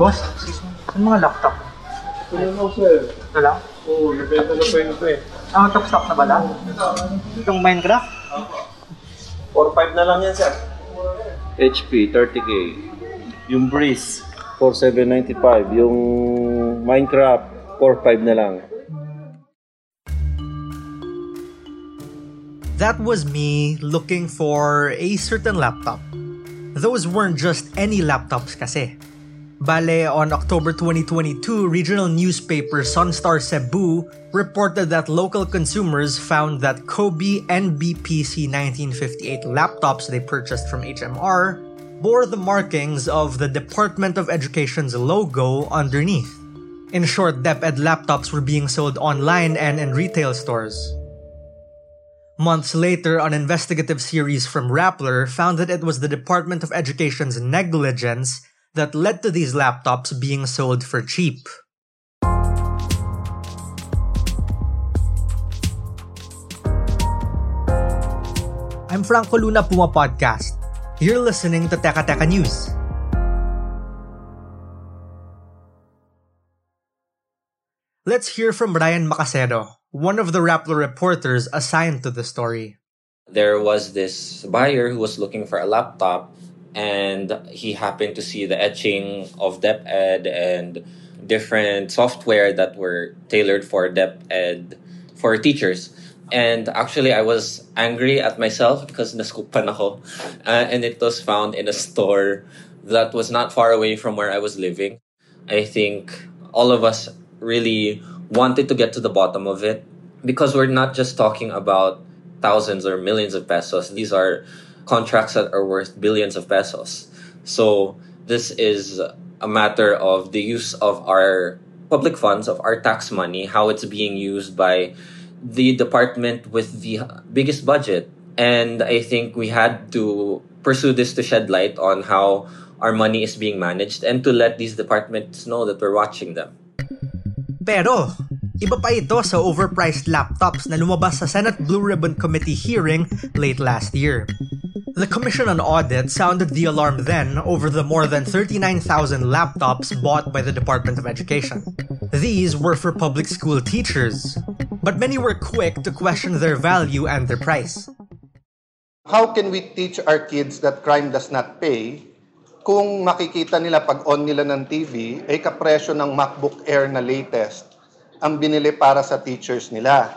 Boss, saan mga laptop? Ano na sir? Ito lang? Oo, nabenta na po yun ito eh. Ah, top stock na bala? Itong Minecraft? 4.5 na lang yan sir. HP, 30k. Yung Breeze, 4795. Yung Minecraft, 4.5 na lang. That was me looking for a certain laptop. Those weren't just any laptops kasi. Bale, on October 2022, regional newspaper Sunstar Cebu reported that local consumers found that Kobe NBPC 1958 laptops they purchased from HMR bore the markings of the Department of Education's logo underneath. In short, DepEd laptops were being sold online and in retail stores. Months later, an investigative series from Rappler found that it was the Department of Education's negligence that led to these laptops being sold for cheap. I'm Franco Luna Puma Podcast. You're listening to Teka Teka News. Let's hear from Ryan Macasero, one of the Rappler reporters assigned to the story. There was this buyer who was looking for a laptop and he happened to see the etching of DepEd and different software that were tailored for DepEd for teachers. And actually, I was angry at myself because naskupan ako. Uh, and it was found in a store that was not far away from where I was living. I think all of us really wanted to get to the bottom of it because we're not just talking about thousands or millions of pesos. These are contracts that are worth billions of pesos. So this is a matter of the use of our public funds, of our tax money, how it's being used by the department with the biggest budget. And I think we had to pursue this to shed light on how our money is being managed and to let these departments know that we're watching them. Pero, iba pa ito sa overpriced laptops na lumabas sa Senate Blue Ribbon Committee hearing late last year. The Commission on Audit sounded the alarm then over the more than 39,000 laptops bought by the Department of Education. These were for public school teachers, but many were quick to question their value and their price. How can we teach our kids that crime does not pay kung makikita nila pag on nila ng TV ay kapresyo ng MacBook Air na latest ang binili para sa teachers nila.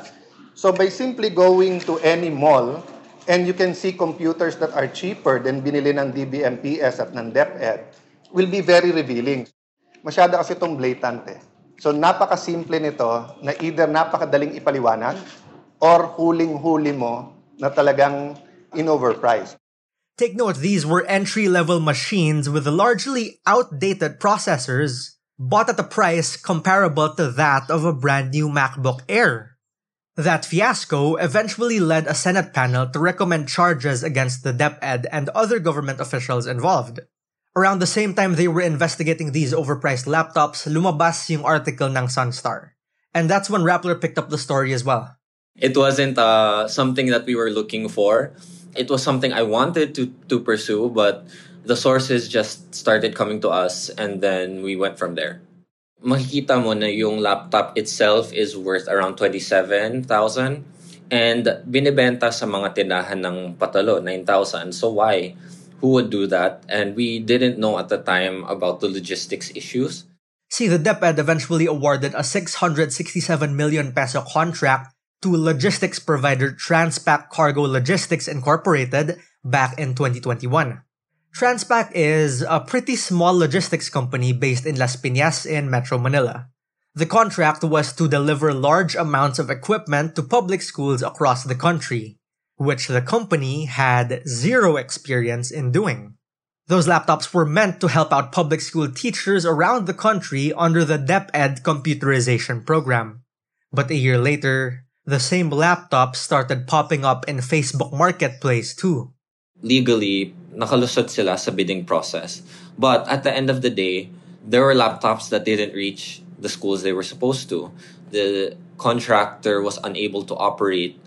So by simply going to any mall and you can see computers that are cheaper than binili ng DBMPS at ng DepEd will be very revealing. Masyado kasi itong blatant eh. So napaka-simple nito na either napakadaling ipaliwanag or huling-huli mo na talagang in-overpriced. Take note, these were entry level machines with largely outdated processors, bought at a price comparable to that of a brand new MacBook Air. That fiasco eventually led a Senate panel to recommend charges against the DepEd and other government officials involved. Around the same time they were investigating these overpriced laptops, lumabas yung article ng Sunstar. And that's when Rappler picked up the story as well. It wasn't uh, something that we were looking for. It was something I wanted to, to pursue, but the sources just started coming to us and then we went from there. Makikita mo na yung laptop itself is worth around 27,000 and binibenta sa mga tindahan ng patalo, 9,000. So why? who would do that, and we didn't know at the time about the logistics issues. See, the DepEd eventually awarded a 667 million peso contract to logistics provider Transpac Cargo Logistics Incorporated back in 2021. Transpac is a pretty small logistics company based in Las Piñas in Metro Manila. The contract was to deliver large amounts of equipment to public schools across the country, which the company had zero experience in doing. Those laptops were meant to help out public school teachers around the country under the DepEd computerization program. But a year later, the same laptops started popping up in Facebook Marketplace too. Legally, nakalusot sila sa bidding process. But at the end of the day, there were laptops that didn't reach the schools they were supposed to. The contractor was unable to operate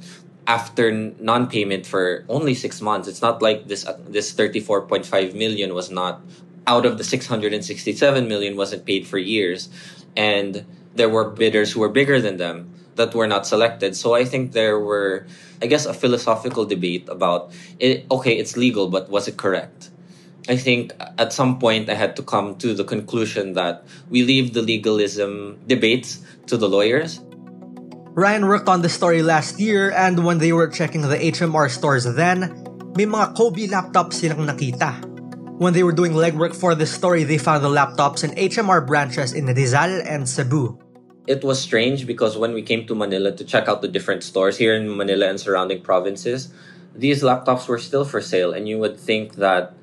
after non-payment for only six months. It's not like this uh, this 34.5 million was not out of the 667 million wasn't paid for years, and there were bidders who were bigger than them that were not selected. So I think there were, I guess, a philosophical debate about it. Okay, it's legal, but was it correct? I think at some point I had to come to the conclusion that we leave the legalism debates to the lawyers Ryan worked on the story last year and when they were checking the HMR stores then, may mga Kobe laptops silang nakita. When they were doing legwork for this story, they found the laptops in HMR branches in Rizal and Cebu. It was strange because when we came to Manila to check out the different stores here in Manila and surrounding provinces, these laptops were still for sale. And you would think that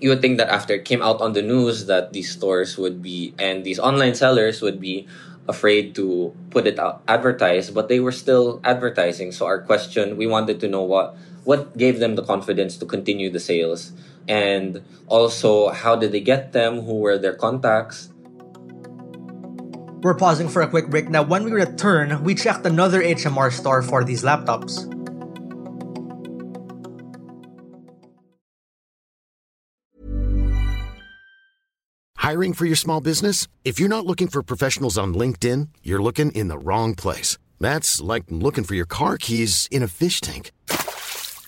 you would think that after it came out on the news that these stores would be and these online sellers would be afraid to put it out advertise but they were still advertising. So our question we wanted to know what what gave them the confidence to continue the sales? And also how did they get them? Who were their contacts we're pausing for a quick break now when we return we checked another hmr store for these laptops Hiring for your small business? If you're not looking for professionals on LinkedIn, you're looking in the wrong place. That's like looking for your car keys in a fish tank.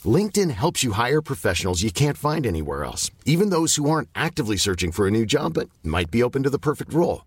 LinkedIn helps you hire professionals you can't find anywhere else, even those who aren't actively searching for a new job but might be open to the perfect role.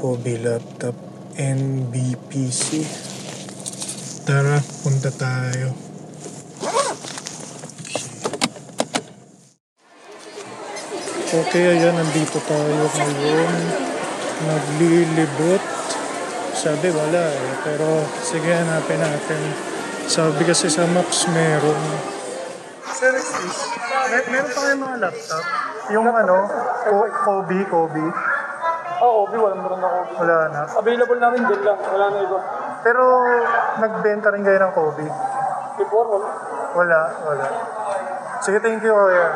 Kobe Laptop NBPC. Tara, punta tayo. Okay, ayan, nandito tayo ngayon. Naglilibot. Sabi, wala eh. Pero, sige, hanapin natin. Sabi kasi sa Max meron. Sir. Mer meron pa kayong mga laptop? Yung ano, Ko- Kobe, Kobe. Oo, oh, wala meron ako. Wala na. Available namin din lang, wala na iba. Pero, nagbenta rin kayo ng Kobe? Before, wala. Wala, wala. Sige, thank you, Kuya.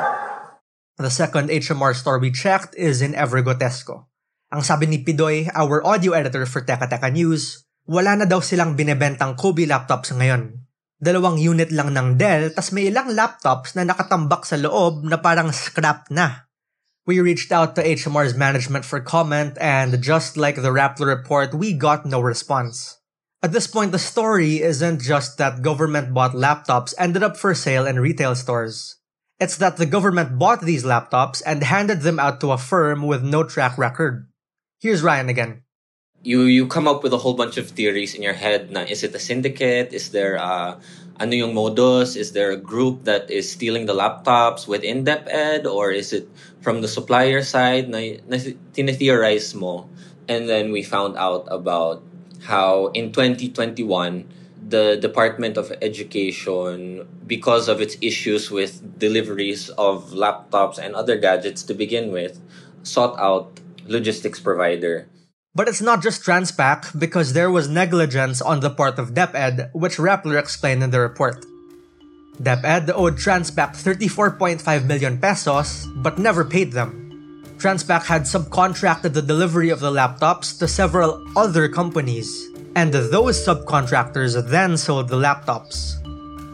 The second HMR store we checked is in Evergotesco. Ang sabi ni Pidoy, our audio editor for Teka Teka News, wala na daw silang binebentang Kobe laptops ngayon. Dalawang unit lang ng Dell, tas may ilang laptops na nakatambak sa loob na parang scrap na. We reached out to HMR's management for comment, and just like the Rappler report, we got no response. At this point, the story isn't just that government bought laptops ended up for sale in retail stores. It's that the government bought these laptops and handed them out to a firm with no track record. Here's Ryan again. You you come up with a whole bunch of theories in your head na is it a syndicate? Is there a ano yung modus? Is there a group that is stealing the laptops within DepEd? Or is it from the supplier side na, na theorize mo? And then we found out about how in 2021 the Department of Education because of its issues with deliveries of laptops and other gadgets to begin with sought out logistics provider But it's not just Transpac because there was negligence on the part of DepEd, which Rappler explained in the report. DepEd owed Transpac 34.5 million pesos but never paid them. Transpac had subcontracted the delivery of the laptops to several other companies, and those subcontractors then sold the laptops.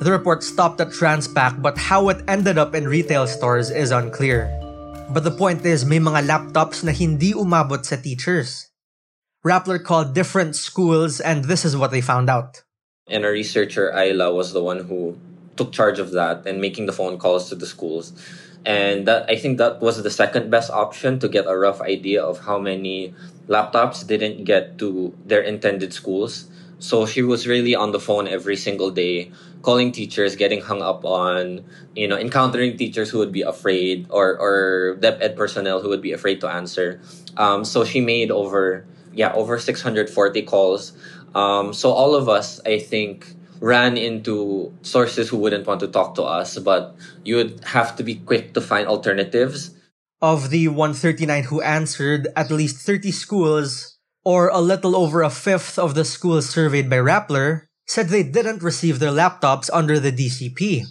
The report stopped at Transpac, but how it ended up in retail stores is unclear. But the point is, may mga laptops na hindi umabot sa teachers. Rappler called different schools, and this is what they found out. And a researcher, Ayla, was the one who took charge of that and making the phone calls to the schools. And that I think that was the second best option to get a rough idea of how many laptops didn't get to their intended schools. So she was really on the phone every single day, calling teachers, getting hung up on, you know, encountering teachers who would be afraid or, or DepEd personnel who would be afraid to answer. Um, so she made over yeah, over 640 calls. Um, so all of us, I think, ran into sources who wouldn't want to talk to us, but you would have to be quick to find alternatives. Of the 139 who answered, at least 30 schools, or a little over a fifth of the schools surveyed by Rappler, said they didn't receive their laptops under the DCP.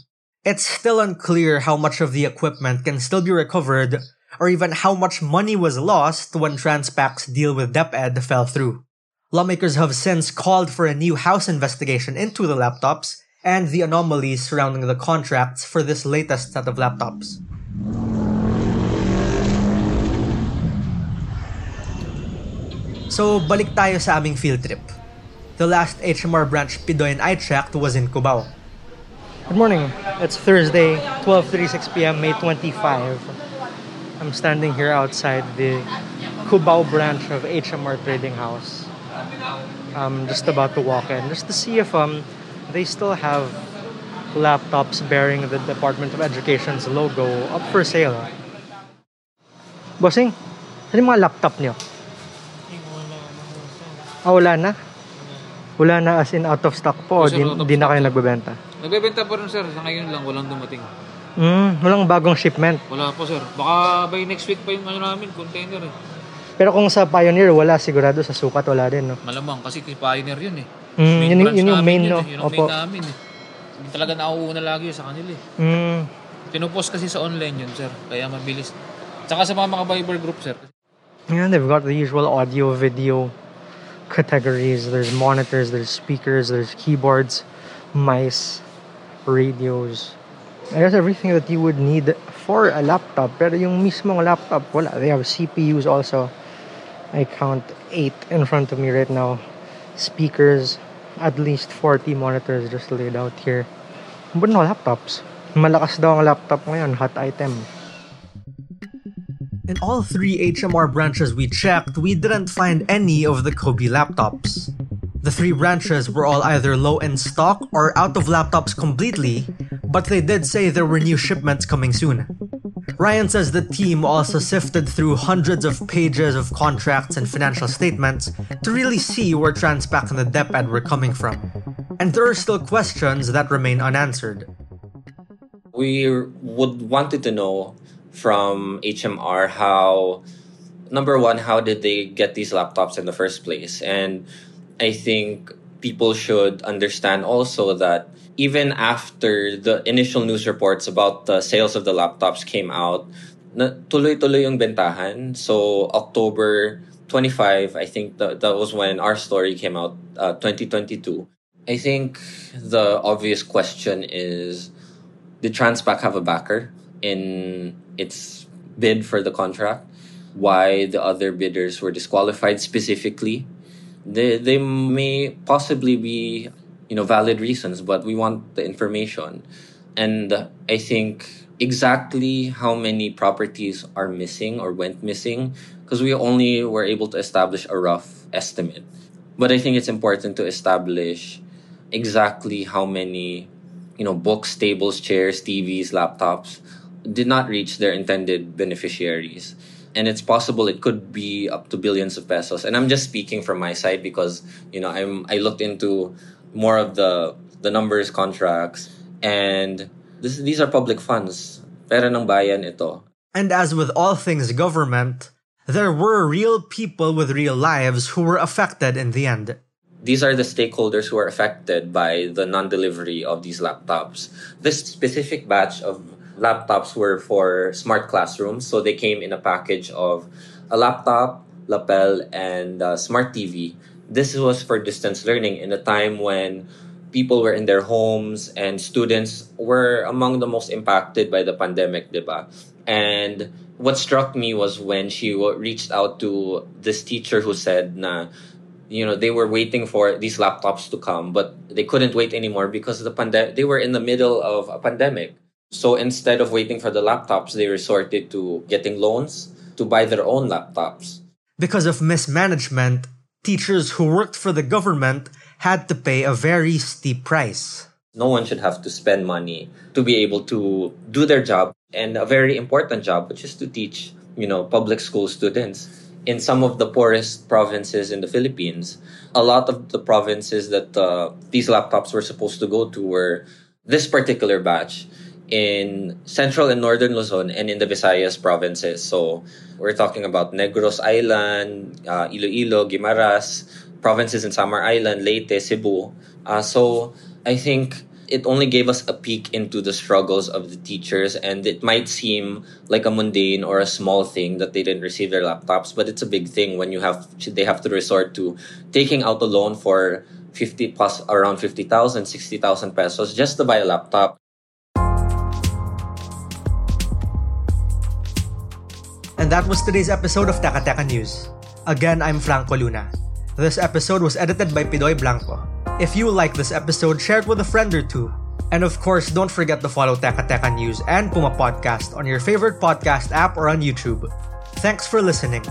It's still unclear how much of the equipment can still be recovered or even how much money was lost when Transpac's deal with DepEd fell through. Lawmakers have since called for a new House investigation into the laptops and the anomalies surrounding the contracts for this latest set of laptops. So, balik tayo sa aming field trip. The last HMR branch Pidoy and I checked was in Cubao. Good morning. It's Thursday, 12:36 p.m., May 25. I'm standing here outside the Cubao branch of HMR Trading House. I'm just about to walk in just to see if um they still have laptops bearing the Department of Education's logo up for sale. Bossing, ano mga laptop niyo? Ah, wala na? Wala na as in out of stock po o di, di na kayo nagbebenta? Nagbebenta pa rin sir, sa ngayon lang, walang dumating. Hmm, walang bagong shipment. Wala po sir. Baka by next week pa yung ano namin, container eh. Pero kung sa Pioneer, wala sigurado sa sukat, wala din, no? Malamang kasi kay Pioneer yun eh. Mm, Main yun, yun yung main, yun no? eh. Yun ang Opo. main namin eh. Hindi talaga nauuna lagi sa kanila eh. Mm, Pinupost kasi sa online yun sir, kaya mabilis. Tsaka sa mga mga Viber group sir. yeah, they've got the usual audio, video categories. There's monitors, there's speakers, there's keyboards, mice, radios. I guess everything that you would need for a laptop. Pero yung mismong laptop, wala. They have CPUs also. I count eight in front of me right now. Speakers, at least 40 monitors just laid out here. But no laptops. Malakas daw ang laptop ngayon, hot item. In all three HMR branches we checked, we didn't find any of the Kobe laptops. The three branches were all either low in stock or out of laptops completely, but they did say there were new shipments coming soon. Ryan says the team also sifted through hundreds of pages of contracts and financial statements to really see where Transpac and the DepEd were coming from. And there are still questions that remain unanswered. we would wanted to know from HMR how number one how did they get these laptops in the first place and I think people should understand also that even after the initial news reports about the sales of the laptops came out na tuloy-tuloy yung bentahan so October 25 I think that, that was when our story came out uh, 2022 I think the obvious question is did Transpac have a backer in its bid for the contract? Why the other bidders were disqualified specifically? They, they may possibly be, you know, valid reasons, but we want the information. And I think exactly how many properties are missing or went missing because we only were able to establish a rough estimate. But I think it's important to establish exactly how many, you know, books, tables, chairs, TVs, laptops did not reach their intended beneficiaries. And it's possible it could be up to billions of pesos. And I'm just speaking from my side because, you know, I'm I looked into more of the the numbers contracts and this, these are public funds. Pera ng bayan ito. And as with all things government, there were real people with real lives who were affected in the end. These are the stakeholders who are affected by the non delivery of these laptops. This specific batch of laptops were for smart classrooms, so they came in a package of a laptop, lapel, and a smart TV. This was for distance learning in a time when people were in their homes and students were among the most impacted by the pandemic, diba? And what struck me was when she reached out to this teacher who said na you know they were waiting for these laptops to come but they couldn't wait anymore because the pandemic they were in the middle of a pandemic so instead of waiting for the laptops they resorted to getting loans to buy their own laptops because of mismanagement teachers who worked for the government had to pay a very steep price. No one should have to spend money to be able to do their job and a very important job which is to teach you know public school students in some of the poorest provinces in the Philippines, a lot of the provinces that uh, these laptops were supposed to go to were this particular batch in central and northern Luzon and in the Visayas provinces. So we're talking about Negros Island, uh, Iloilo, Guimaras, provinces in Samar Island, Leyte, Cebu. Uh, so I think it only gave us a peek into the struggles of the teachers and it might seem like a mundane or a small thing that they didn't receive their laptops but it's a big thing when you have they have to resort to taking out a loan for 50 plus around 50,000 60,000 pesos just to buy a laptop And that was today's episode of Teka News. Again, I'm Franco Luna. This episode was edited by Pidoy Blanco. If you like this episode, share it with a friend or two. And of course, don't forget to follow Teka News and Puma Podcast on your favorite podcast app or on YouTube. Thanks for listening.